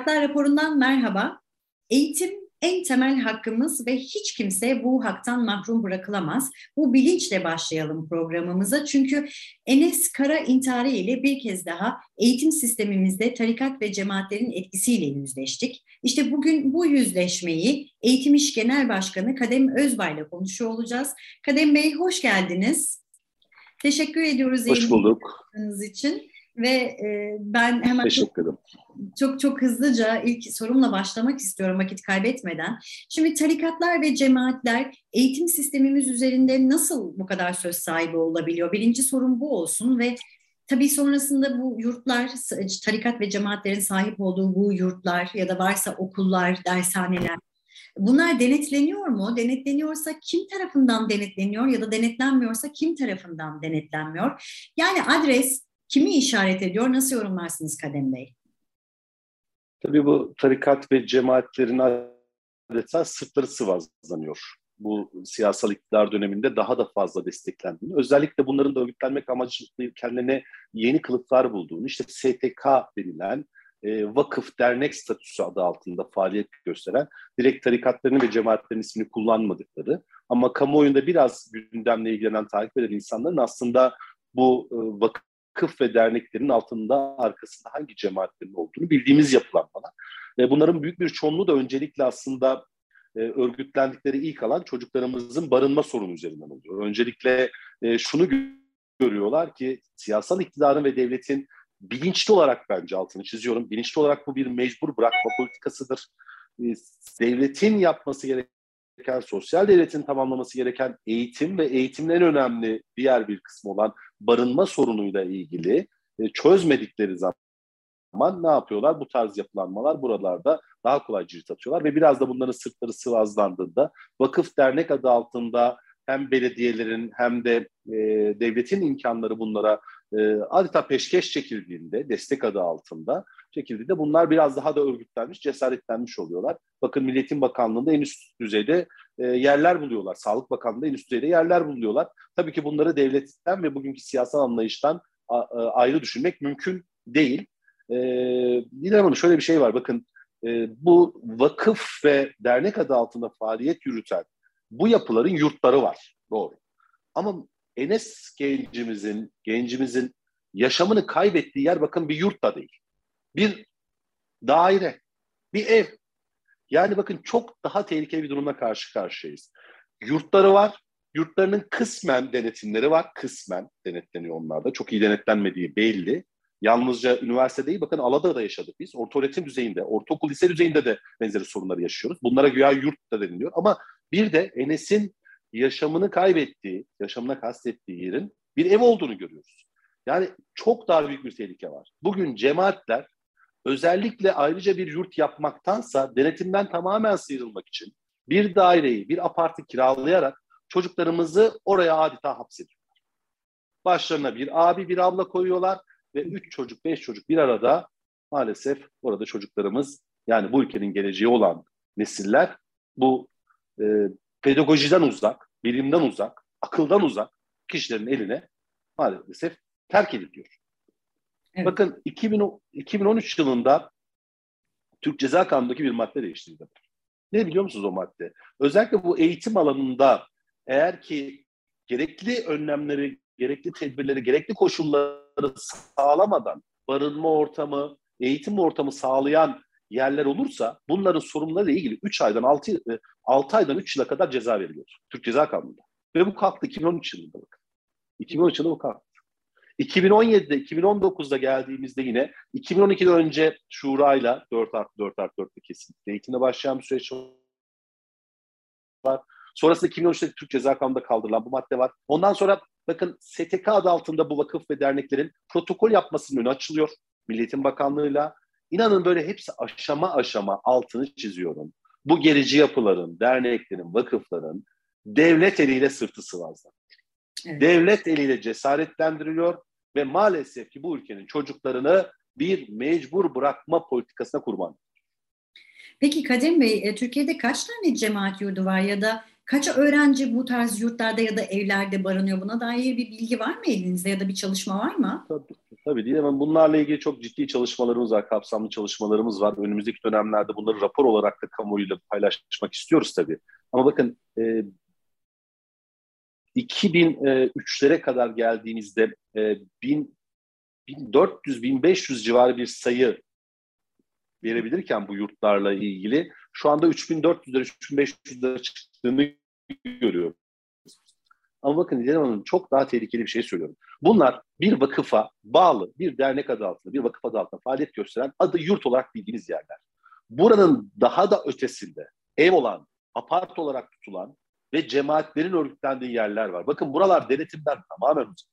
Haklar raporundan merhaba. Eğitim en temel hakkımız ve hiç kimse bu haktan mahrum bırakılamaz. Bu bilinçle başlayalım programımıza. Çünkü Enes Kara intiharı ile bir kez daha eğitim sistemimizde tarikat ve cemaatlerin etkisiyle yüzleştik. İşte bugün bu yüzleşmeyi Eğitim İş Genel Başkanı Kadem Özbay ile konuşuyor olacağız. Kadem Bey hoş geldiniz. Teşekkür ediyoruz. Hoş bulduk. için. Ve e, ben hemen Teşekkür ederim. Çok, çok hızlıca ilk sorumla başlamak istiyorum vakit kaybetmeden. Şimdi tarikatlar ve cemaatler eğitim sistemimiz üzerinde nasıl bu kadar söz sahibi olabiliyor? Birinci sorun bu olsun ve tabii sonrasında bu yurtlar, tarikat ve cemaatlerin sahip olduğu bu yurtlar ya da varsa okullar, dershaneler Bunlar denetleniyor mu? Denetleniyorsa kim tarafından denetleniyor ya da denetlenmiyorsa kim tarafından denetlenmiyor? Yani adres kimi işaret ediyor? Nasıl yorumlarsınız Kadem Bey? Tabii bu tarikat ve cemaatlerin adeta sırtları sıvazlanıyor. Bu siyasal iktidar döneminde daha da fazla desteklendiğini, özellikle bunların da örgütlenmek amacı kendine yeni kılıflar bulduğunu, işte STK denilen e, vakıf, dernek statüsü adı altında faaliyet gösteren direkt tarikatların ve cemaatlerin ismini kullanmadıkları ama kamuoyunda biraz gündemle ilgilenen, takip eden insanların aslında bu e, vakıf vakıf ve derneklerin altında arkasında hangi cemaatlerin olduğunu bildiğimiz yapılanmalar. Ve bunların büyük bir çoğunluğu da öncelikle aslında e, örgütlendikleri ilk alan çocuklarımızın barınma sorunu üzerinden oluyor. Öncelikle e, şunu görüyorlar ki siyasal iktidarın ve devletin bilinçli olarak bence altını çiziyorum. Bilinçli olarak bu bir mecbur bırakma politikasıdır. E, devletin yapması gereken, sosyal devletin tamamlaması gereken eğitim ve eğitimin en önemli diğer bir kısmı olan barınma sorunuyla ilgili e, çözmedikleri zaman ne yapıyorlar? Bu tarz yapılanmalar buralarda daha kolay cirit atıyorlar ve biraz da bunların sırtları sıvazlandığında vakıf dernek adı altında hem belediyelerin hem de e, devletin imkanları bunlara e, adeta peşkeş çekildiğinde, destek adı altında çekildiğinde bunlar biraz daha da örgütlenmiş, cesaretlenmiş oluyorlar. Bakın Milliyetin Bakanlığı'nda en üst düzeyde e, yerler buluyorlar. Sağlık Bakanlığı'nda en üst düzeyde yerler buluyorlar. Tabii ki bunları devletten ve bugünkü siyasal anlayıştan a, ayrı düşünmek mümkün değil. E, Didem Hanım şöyle bir şey var. Bakın e, bu vakıf ve dernek adı altında faaliyet yürüten bu yapıların yurtları var. Doğru. Ama Enes gencimizin, gencimizin yaşamını kaybettiği yer bakın bir yurt da değil. Bir daire, bir ev. Yani bakın çok daha tehlikeli bir durumla karşı karşıyayız. Yurtları var, yurtlarının kısmen denetimleri var, kısmen denetleniyor onlarda. Çok iyi denetlenmediği belli. Yalnızca üniversite değil, bakın Aladağ'da yaşadık biz. Ortaöğretim düzeyinde, ortaokul lise düzeyinde de benzeri sorunları yaşıyoruz. Bunlara güya yurt da deniliyor. Ama bir de Enes'in yaşamını kaybettiği, yaşamına kastettiği yerin bir ev olduğunu görüyoruz. Yani çok daha büyük bir tehlike var. Bugün cemaatler özellikle ayrıca bir yurt yapmaktansa denetimden tamamen sıyrılmak için bir daireyi, bir apartı kiralayarak çocuklarımızı oraya adeta hapsediyorlar. Başlarına bir abi, bir abla koyuyorlar ve üç çocuk, beş çocuk bir arada maalesef orada çocuklarımız yani bu ülkenin geleceği olan nesiller bu e, pedagojiden uzak, bilimden uzak, akıldan uzak kişilerin eline maalesef terk ediliyor. Evet. Bakın 2000, 2013 yılında Türk Ceza Kanunu'ndaki bir madde değiştirildi. Ne biliyor musunuz o madde? Özellikle bu eğitim alanında eğer ki gerekli önlemleri, gerekli tedbirleri, gerekli koşulları sağlamadan barınma ortamı, eğitim ortamı sağlayan yerler olursa bunların sorunlarıyla ilgili 3 aydan 6, 6 aydan 3 yıla kadar ceza veriliyor. Türk Ceza Kanunu'nda. Ve bu kalktı 2013 yılında bakın. 2013 yılında bu kalktı. 2017'de, 2019'da geldiğimizde yine 2012'de önce Şura'yla 4 artı 4 artı 4 kesinlikle eğitimde başlayan bir süreç var. Sonrasında 2013'te Türk Ceza Kanunu'nda kaldırılan bu madde var. Ondan sonra bakın STK adı altında bu vakıf ve derneklerin protokol yapmasının önü açılıyor. Milliyetin Bakanlığı'yla. İnanın böyle hepsi aşama aşama altını çiziyorum. Bu gerici yapıların, derneklerin, vakıfların devlet eliyle sırtı sıvazlanıyor. Evet. Devlet eliyle cesaretlendiriliyor ve maalesef ki bu ülkenin çocuklarını bir mecbur bırakma politikasına kurban. Peki Kadim Bey, e, Türkiye'de kaç tane cemaat yurdu var ya da Kaç öğrenci bu tarz yurtlarda ya da evlerde barınıyor? Buna dair bir bilgi var mı elinizde ya da bir çalışma var mı? Tabii, tabii değil ama bunlarla ilgili çok ciddi çalışmalarımız var, kapsamlı çalışmalarımız var. Önümüzdeki dönemlerde bunları rapor olarak da kamuoyuyla paylaşmak istiyoruz tabii. Ama bakın e, 2003'lere kadar geldiğimizde e, 1400-1500 civarı bir sayı verebilirken bu yurtlarla ilgili şu anda 3400'lere 3500'lere çıktığını görüyoruz. Ama bakın İlhan Hanım çok daha tehlikeli bir şey söylüyorum. Bunlar bir vakıfa bağlı, bir dernek adı altında, bir vakıf adı altında faaliyet gösteren adı yurt olarak bildiğiniz yerler. Buranın daha da ötesinde ev olan, apart olarak tutulan ve cemaatlerin örgütlendiği yerler var. Bakın buralar denetimden tamamen uzak.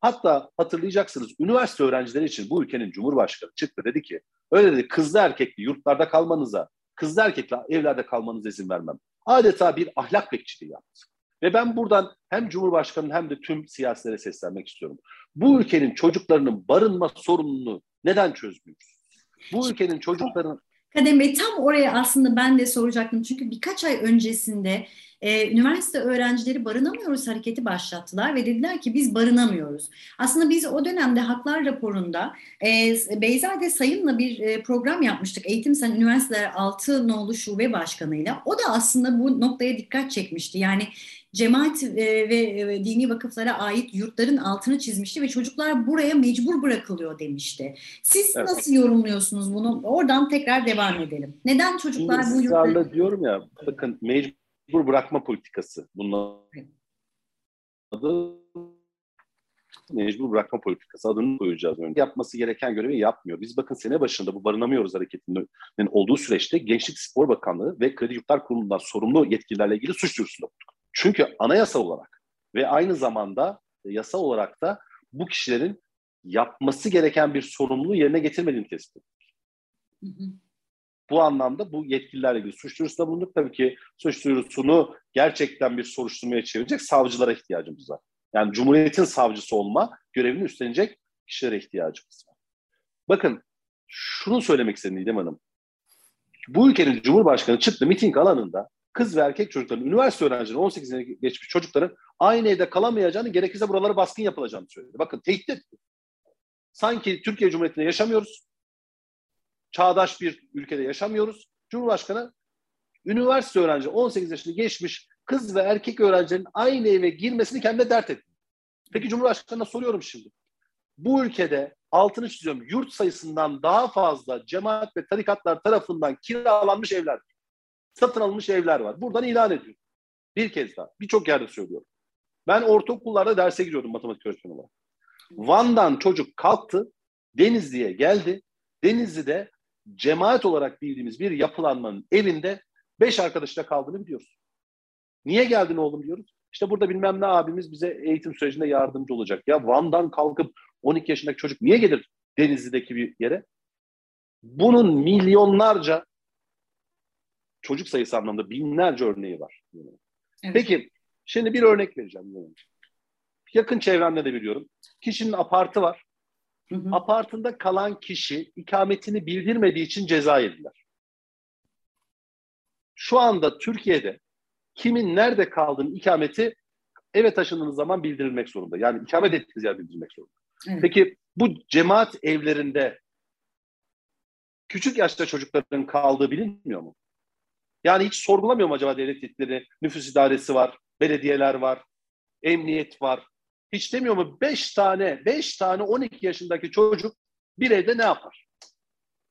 Hatta hatırlayacaksınız üniversite öğrencileri için bu ülkenin cumhurbaşkanı çıktı dedi ki öyle dedi kızlı erkekli yurtlarda kalmanıza, kızlı erkekli evlerde kalmanıza izin vermem. Adeta bir ahlak bekçiliği yaptı. Ve ben buradan hem Cumhurbaşkanı'nın hem de tüm siyasilere seslenmek istiyorum. Bu ülkenin çocuklarının barınma sorununu neden çözmüyoruz? Bu ülkenin çocuklarının Kadem Bey tam oraya aslında ben de soracaktım. Çünkü birkaç ay öncesinde e, üniversite öğrencileri barınamıyoruz hareketi başlattılar ve dediler ki biz barınamıyoruz. Aslında biz o dönemde haklar raporunda e, Beyzade Sayın'la bir e, program yapmıştık. Eğitim Sen Üniversiteler 6 nolu şube başkanıyla. O da aslında bu noktaya dikkat çekmişti. Yani cemaat e, ve e, dini vakıflara ait yurtların altını çizmişti ve çocuklar buraya mecbur bırakılıyor demişti. Siz evet. nasıl yorumluyorsunuz bunu? Oradan tekrar devam edelim. Neden çocuklar Şimdi bu yurtları... diyorum ya bakın mecbur bırakma politikası. Bunun adı mecbur bırakma politikası adını koyacağız önce. Yapması gereken görevi yapmıyor. Biz bakın sene başında bu barınamıyoruz hareketinin olduğu süreçte Gençlik Spor Bakanlığı ve Kredi Yurtlar Kurumu'ndan sorumlu yetkililerle ilgili suç duyurusunda bulunduk. Çünkü anayasa olarak ve aynı zamanda yasa olarak da bu kişilerin yapması gereken bir sorumluluğu yerine getirmediğini tespit ettik. Bu anlamda bu yetkililerle ilgili suç duyurusunda bulunduk. Tabii ki suç duyurusunu gerçekten bir soruşturmaya çevirecek savcılara ihtiyacımız var. Yani Cumhuriyet'in savcısı olma görevini üstlenecek kişilere ihtiyacımız var. Bakın şunu söylemek istedim İdem Hanım. Bu ülkenin Cumhurbaşkanı çıktı miting alanında kız ve erkek çocukların, üniversite öğrencileri, 18 sene geçmiş çocukların aynı evde kalamayacağını, gerekirse buralara baskın yapılacağını söyledi. Bakın tehdit etti. Sanki Türkiye Cumhuriyeti'nde yaşamıyoruz. Çağdaş bir ülkede yaşamıyoruz. Cumhurbaşkanı üniversite öğrenci 18 yaşını geçmiş kız ve erkek öğrencilerin aynı eve girmesini kendine dert etti. Peki Cumhurbaşkanı'na soruyorum şimdi. Bu ülkede altını çiziyorum yurt sayısından daha fazla cemaat ve tarikatlar tarafından kiralanmış evler satın alınmış evler var. Buradan ilan ediyor. Bir kez daha. Birçok yerde söylüyorum. Ben ortaokullarda derse giriyordum matematik öğretmeni olarak. Van'dan çocuk kalktı, Denizli'ye geldi. Denizli'de cemaat olarak bildiğimiz bir yapılanmanın evinde beş arkadaşla kaldığını biliyoruz. Niye geldin oğlum diyoruz. İşte burada bilmem ne abimiz bize eğitim sürecinde yardımcı olacak. Ya Van'dan kalkıp 12 yaşındaki çocuk niye gelir Denizli'deki bir yere? Bunun milyonlarca çocuk sayısı anlamda binlerce örneği var. Evet. Peki şimdi bir örnek vereceğim. Yakın çevremde de biliyorum. Kişinin apartı var. Hı hı. Apartında kalan kişi ikametini bildirmediği için ceza yediler. Şu anda Türkiye'de kimin nerede kaldığını ikameti eve taşındığınız zaman bildirilmek zorunda. Yani ikamet ettiğiniz yer bildirilmek zorunda. Evet. Peki bu cemaat evlerinde küçük yaşta çocukların kaldığı bilinmiyor mu? Yani hiç sorgulamıyor mu acaba devlet yetkilileri? Nüfus idaresi var, belediyeler var, emniyet var. Hiç demiyor mu? Beş tane, beş tane 12 yaşındaki çocuk bir evde ne yapar?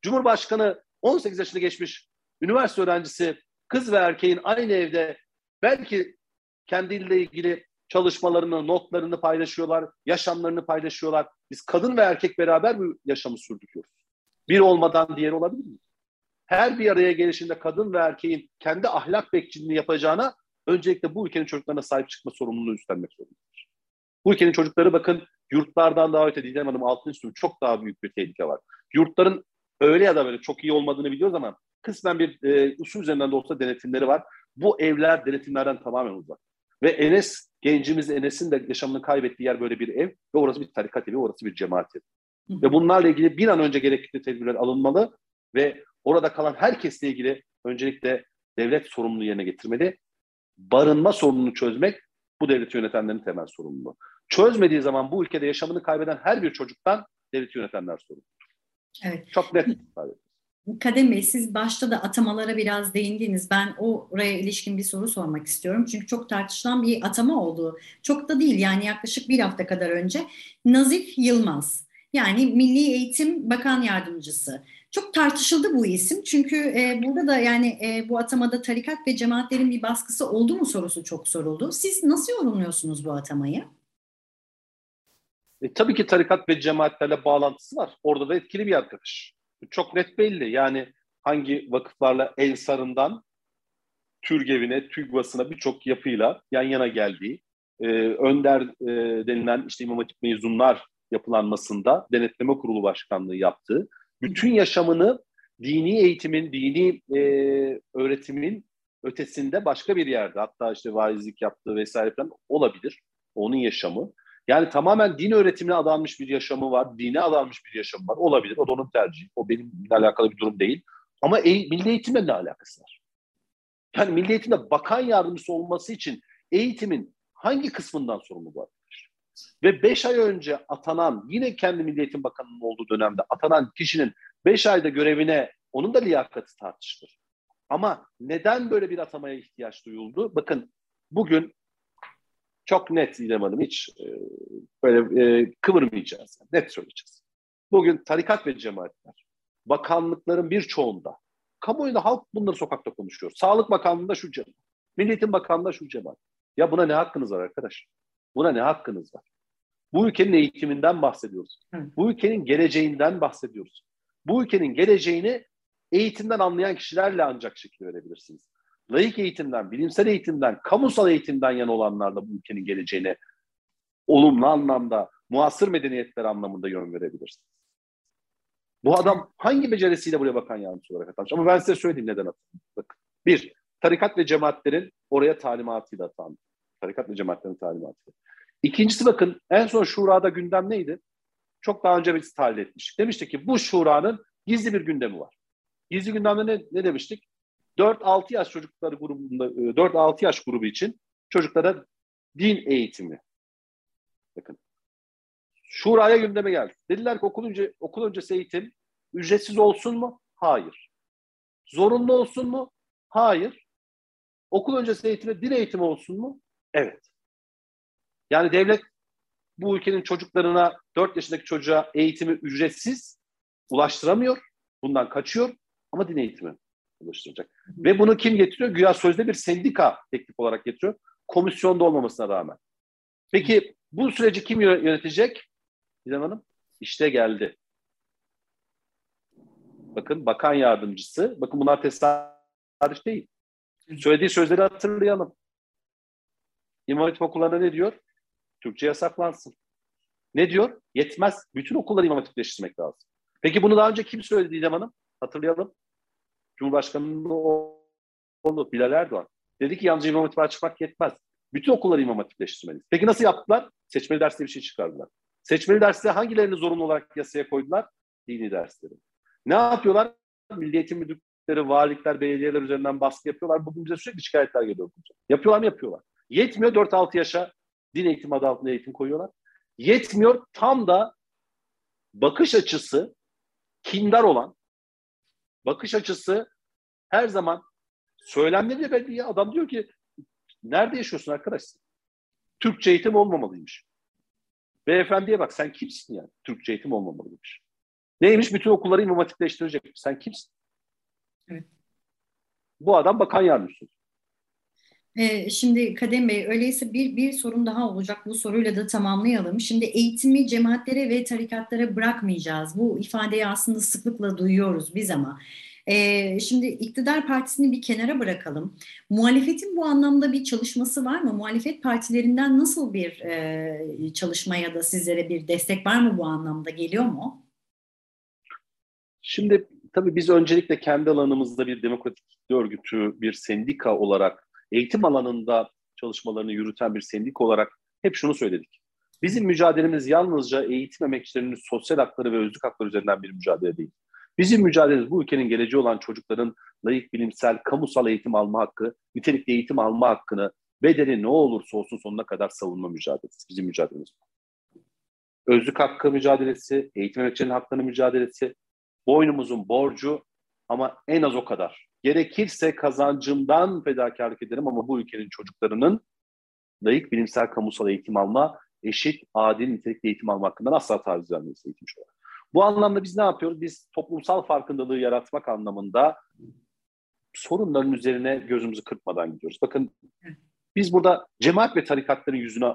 Cumhurbaşkanı 18 yaşını geçmiş üniversite öğrencisi kız ve erkeğin aynı evde belki kendiyle ilgili çalışmalarını, notlarını paylaşıyorlar, yaşamlarını paylaşıyorlar. Biz kadın ve erkek beraber bu yaşamı sürdürüyoruz. Bir olmadan diğeri olabilir mi? her bir araya gelişinde kadın ve erkeğin kendi ahlak bekçiliğini yapacağına öncelikle bu ülkenin çocuklarına sahip çıkma sorumluluğunu üstlenmek zorundadır. Bu ülkenin çocukları bakın yurtlardan daha öte Didem Hanım altın üstü çok daha büyük bir tehlike var. Yurtların öyle ya da böyle çok iyi olmadığını biliyoruz ama kısmen bir e, usul üzerinden de olsa denetimleri var. Bu evler denetimlerden tamamen uzak. Ve Enes, gencimiz Enes'in de yaşamını kaybettiği yer böyle bir ev ve orası bir tarikat evi, orası bir cemaat evi. Ve bunlarla ilgili bir an önce gerekli tedbirler alınmalı ve orada kalan herkesle ilgili öncelikle devlet sorumluluğu yerine getirmeli. barınma sorununu çözmek bu devleti yönetenlerin temel sorumluluğu. Çözmediği zaman bu ülkede yaşamını kaybeden her bir çocuktan devleti yönetenler sorumlu. Evet. Çok net. Kadem Bey siz başta da atamalara biraz değindiniz. Ben oraya ilişkin bir soru sormak istiyorum. Çünkü çok tartışılan bir atama oldu. Çok da değil yani yaklaşık bir hafta kadar önce. Nazif Yılmaz yani Milli Eğitim Bakan Yardımcısı. Çok tartışıldı bu isim çünkü e, burada da yani e, bu atamada tarikat ve cemaatlerin bir baskısı oldu mu sorusu çok soruldu. Siz nasıl yorumluyorsunuz bu atamayı? E, tabii ki tarikat ve cemaatlerle bağlantısı var. Orada da etkili bir arkadaş. Çok net belli. Yani hangi vakıflarla Ensar'ından Türgev'ine, TÜGVA'sına birçok yapıyla yan yana geldiği, e, Önder e, denilen işte İmam Hatip mezunlar yapılanmasında denetleme kurulu başkanlığı yaptığı, bütün yaşamını dini eğitimin, dini e, öğretimin ötesinde başka bir yerde hatta işte vaizlik yaptığı vesaire falan olabilir. Onun yaşamı. Yani tamamen din öğretimine adanmış bir yaşamı var, dine adanmış bir yaşamı var. Olabilir, o da onun tercihi. O benimle alakalı bir durum değil. Ama e, milli eğitimle ne alakası var? Yani milli eğitimde bakan yardımcısı olması için eğitimin hangi kısmından sorumlu bu arkadaş? Ve beş ay önce atanan, yine kendi Milli Eğitim Bakanı'nın olduğu dönemde atanan kişinin beş ayda görevine, onun da liyakati tartışılır. Ama neden böyle bir atamaya ihtiyaç duyuldu? Bakın bugün çok net İrem Hanım hiç e, böyle e, kıvırmayacağız. Net söyleyeceğiz. Bugün tarikat ve cemaatler bakanlıkların birçoğunda kamuoyunda halk bunları sokakta konuşuyor. Sağlık Bakanlığı'nda şu cemaat. Milli Eğitim Bakanlığı'nda şu cemaat. Ya buna ne hakkınız var arkadaş? Buna ne hakkınız var? Bu ülkenin eğitiminden bahsediyoruz. Hı. Bu ülkenin geleceğinden bahsediyoruz. Bu ülkenin geleceğini eğitimden anlayan kişilerle ancak şekil verebilirsiniz laik eğitimden, bilimsel eğitimden, kamusal eğitimden yana olanlarla bu ülkenin geleceğine olumlu anlamda, muasır medeniyetler anlamında yön verebilirsiniz. Bu adam hangi becerisiyle buraya bakan yardımcısı olarak atanmış? Ama ben size söyleyeyim neden atanmış. Bir, tarikat ve cemaatlerin oraya talimatıyla atandı. Tarikat ve cemaatlerin talimatı. İkincisi bakın en son şurada gündem neydi? Çok daha önce biz tahlil etmiştik. Demiştik ki bu şuranın gizli bir gündemi var. Gizli gündemde ne, ne demiştik? 4-6 yaş çocukları grubunda 4-6 e, yaş grubu için çocuklara din eğitimi. Bakın. Şuraya gündeme geldi. Dediler ki okul, önce, okul öncesi eğitim ücretsiz olsun mu? Hayır. Zorunlu olsun mu? Hayır. Okul öncesi eğitime din eğitimi olsun mu? Evet. Yani devlet bu ülkenin çocuklarına 4 yaşındaki çocuğa eğitimi ücretsiz ulaştıramıyor. Bundan kaçıyor ama din eğitimi ulaştıracak. Ve bunu kim getiriyor? Güya sözde bir sendika teklif olarak getiriyor. Komisyonda olmamasına rağmen. Peki bu süreci kim yönetecek? İrem Hanım işte geldi. Bakın bakan yardımcısı. Bakın bunlar tesadüf değil. Söylediği sözleri hatırlayalım. İmam Hatip ne diyor? Türkçe yasaklansın. Ne diyor? Yetmez. Bütün okulları imam hatipleştirmek lazım. Peki bunu daha önce kim söyledi İrem Hanım? Hatırlayalım. Cumhurbaşkanının oğlu Bilal Erdoğan. Dedi ki yalnızca İmam Hatip'e açmak yetmez. Bütün okulları İmam Hatipleştirmeliyiz. Peki nasıl yaptılar? Seçmeli derste bir şey çıkardılar. Seçmeli derste hangilerini zorunlu olarak yasaya koydular? Dini dersleri. Ne yapıyorlar? Milli Eğitim Müdürlükleri, valilikler, belediyeler üzerinden baskı yapıyorlar. Bugün bize sürekli şikayetler geliyor. Yapıyorlar mı? Yapıyorlar. Yetmiyor 4-6 yaşa din eğitimi adı altında eğitim koyuyorlar. Yetmiyor tam da bakış açısı kindar olan, bakış açısı her zaman söylemleri de belli ya. Adam diyor ki nerede yaşıyorsun arkadaş? Türkçe eğitim olmamalıymış. Beyefendiye bak sen kimsin yani? Türkçe eğitim olmamalıymış. Neymiş? Bütün okulları imam hatipleştirecek. Sen kimsin? Evet. Bu adam bakan yardımcısı. Ee, şimdi Kadem Bey öyleyse bir, bir sorun daha olacak. Bu soruyla da tamamlayalım. Şimdi eğitimi cemaatlere ve tarikatlara bırakmayacağız. Bu ifadeyi aslında sıklıkla duyuyoruz biz ama. Ee, şimdi iktidar partisini bir kenara bırakalım. Muhalefetin bu anlamda bir çalışması var mı? Muhalefet partilerinden nasıl bir e, çalışma ya da sizlere bir destek var mı bu anlamda? Geliyor mu? Şimdi tabii biz öncelikle kendi alanımızda bir demokratik örgütü, bir sendika olarak eğitim alanında çalışmalarını yürüten bir sendik olarak hep şunu söyledik. Bizim mücadelemiz yalnızca eğitim emekçilerinin sosyal hakları ve özlük hakları üzerinden bir mücadele değil. Bizim mücadelemiz bu ülkenin geleceği olan çocukların layık bilimsel, kamusal eğitim alma hakkı, nitelikli eğitim alma hakkını bedeli ne olursa olsun sonuna kadar savunma mücadelesi. Bizim mücadelemiz bu. Özlük hakkı mücadelesi, eğitim emekçilerinin haklarının mücadelesi, boynumuzun borcu ama en az o kadar. Gerekirse kazancımdan fedakarlık ederim ama bu ülkenin çocuklarının layık bilimsel kamusal eğitim alma, eşit, adil, nitelikli eğitim alma hakkından asla taviz vermeyiz eğitimci olarak. Bu anlamda biz ne yapıyoruz? Biz toplumsal farkındalığı yaratmak anlamında sorunların üzerine gözümüzü kırpmadan gidiyoruz. Bakın biz burada cemaat ve tarikatların yüzüne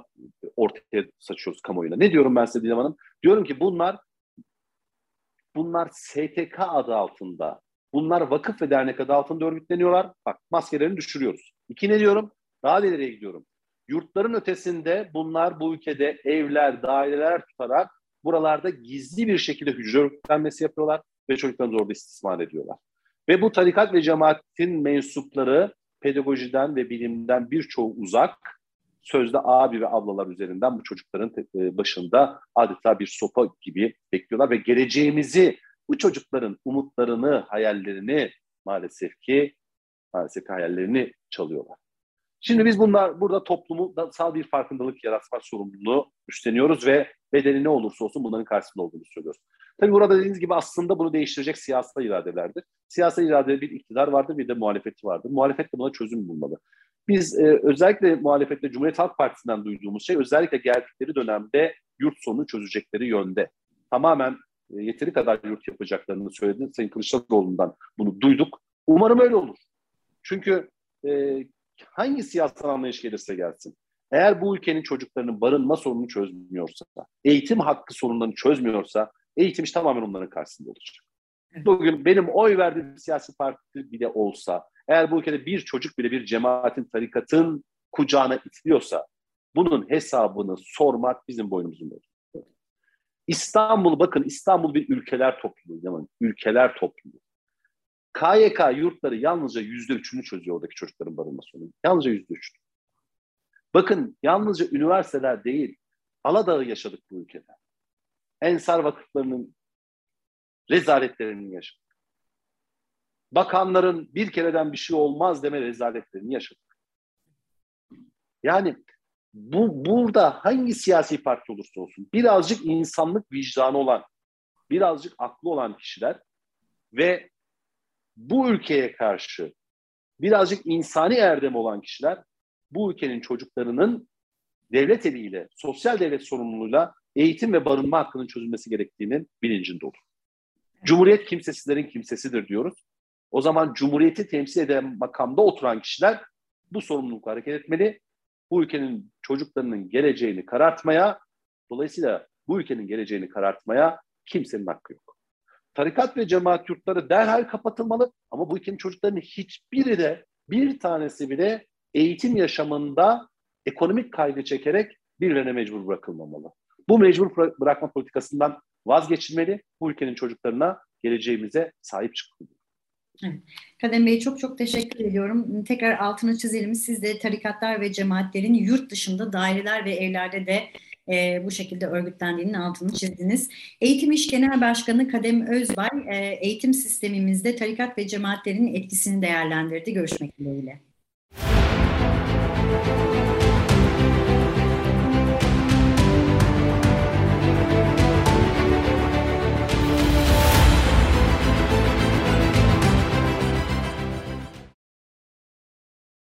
ortaya saçıyoruz kamuoyuna. Ne diyorum ben size Didem Hanım? Diyorum ki bunlar bunlar STK adı altında, bunlar vakıf ve dernek adı altında örgütleniyorlar. Bak maskelerini düşürüyoruz. İki ne diyorum? Daha ileriye gidiyorum. Yurtların ötesinde bunlar bu ülkede evler, daireler tutarak buralarda gizli bir şekilde hücre örgütlenmesi yapıyorlar ve çocuklarımızı orada istismar ediyorlar. Ve bu tarikat ve cemaatin mensupları pedagojiden ve bilimden birçoğu uzak, sözde abi ve ablalar üzerinden bu çocukların e, başında adeta bir sopa gibi bekliyorlar ve geleceğimizi, bu çocukların umutlarını, hayallerini maalesef ki maalesef ki hayallerini çalıyorlar. Şimdi biz bunlar burada toplumu sağ bir farkındalık yaratma sorumluluğu üstleniyoruz ve bedeli ne olursa olsun bunların karşısında olduğunu söylüyoruz. Tabii burada dediğiniz gibi aslında bunu değiştirecek siyasal iradelerdir. Siyasal irade bir iktidar vardır bir de muhalefeti vardır. Muhalefet de buna çözüm bulmalı. Biz e, özellikle muhalefette Cumhuriyet Halk Partisi'nden duyduğumuz şey özellikle geldikleri dönemde yurt sorunu çözecekleri yönde. Tamamen yeteri kadar yurt yapacaklarını söyledi. Sayın Kılıçdaroğlu'ndan bunu duyduk. Umarım öyle olur. Çünkü e, hangi siyasal anlayış gelirse gelsin. Eğer bu ülkenin çocuklarının barınma sorununu çözmüyorsa, eğitim hakkı sorunlarını çözmüyorsa eğitim iş tamamen onların karşısında olacak. Bugün benim oy verdiğim siyasi parti bile olsa, eğer bu ülkede bir çocuk bile bir cemaatin, tarikatın kucağına itiliyorsa bunun hesabını sormak bizim boynumuzun borcu. İstanbul bakın İstanbul bir ülkeler topluluğu değil mi? Ülkeler topluluğu. KYK yurtları yalnızca yüzde üçünü çözüyor oradaki çocukların barınma sorunu. Yalnızca yüzde üç. Bakın yalnızca üniversiteler değil, Aladağ'ı yaşadık bu ülkede. Ensar vakıflarının rezaletlerini yaşadık. Bakanların bir kereden bir şey olmaz deme rezaletlerini yaşadık. Yani bu burada hangi siyasi parti olursa olsun birazcık insanlık vicdanı olan, birazcık aklı olan kişiler ve bu ülkeye karşı birazcık insani erdem olan kişiler bu ülkenin çocuklarının devlet eliyle, sosyal devlet sorumluluğuyla eğitim ve barınma hakkının çözülmesi gerektiğinin bilincinde olur. Cumhuriyet kimsesizlerin kimsesidir diyoruz. O zaman Cumhuriyeti temsil eden makamda oturan kişiler bu sorumlulukla hareket etmeli. Bu ülkenin çocuklarının geleceğini karartmaya, dolayısıyla bu ülkenin geleceğini karartmaya kimsenin hakkı yok. Tarikat ve cemaat yurtları derhal kapatılmalı ama bu ülkenin çocuklarının hiçbiri de bir tanesi bile eğitim yaşamında ekonomik kaygı çekerek birilerine mecbur bırakılmamalı. Bu mecbur bırakma politikasından vazgeçilmeli. Bu ülkenin çocuklarına geleceğimize sahip çıkılmalı. Kadem Bey çok çok teşekkür ediyorum. Tekrar altını çizelim. Siz de tarikatlar ve cemaatlerin yurt dışında daireler ve evlerde de e, bu şekilde örgütlendiğinin altını çizdiniz. Eğitim İş Genel Başkanı Kadem Özbay e, eğitim sistemimizde tarikat ve cemaatlerin etkisini değerlendirdi. Görüşmek dileğiyle.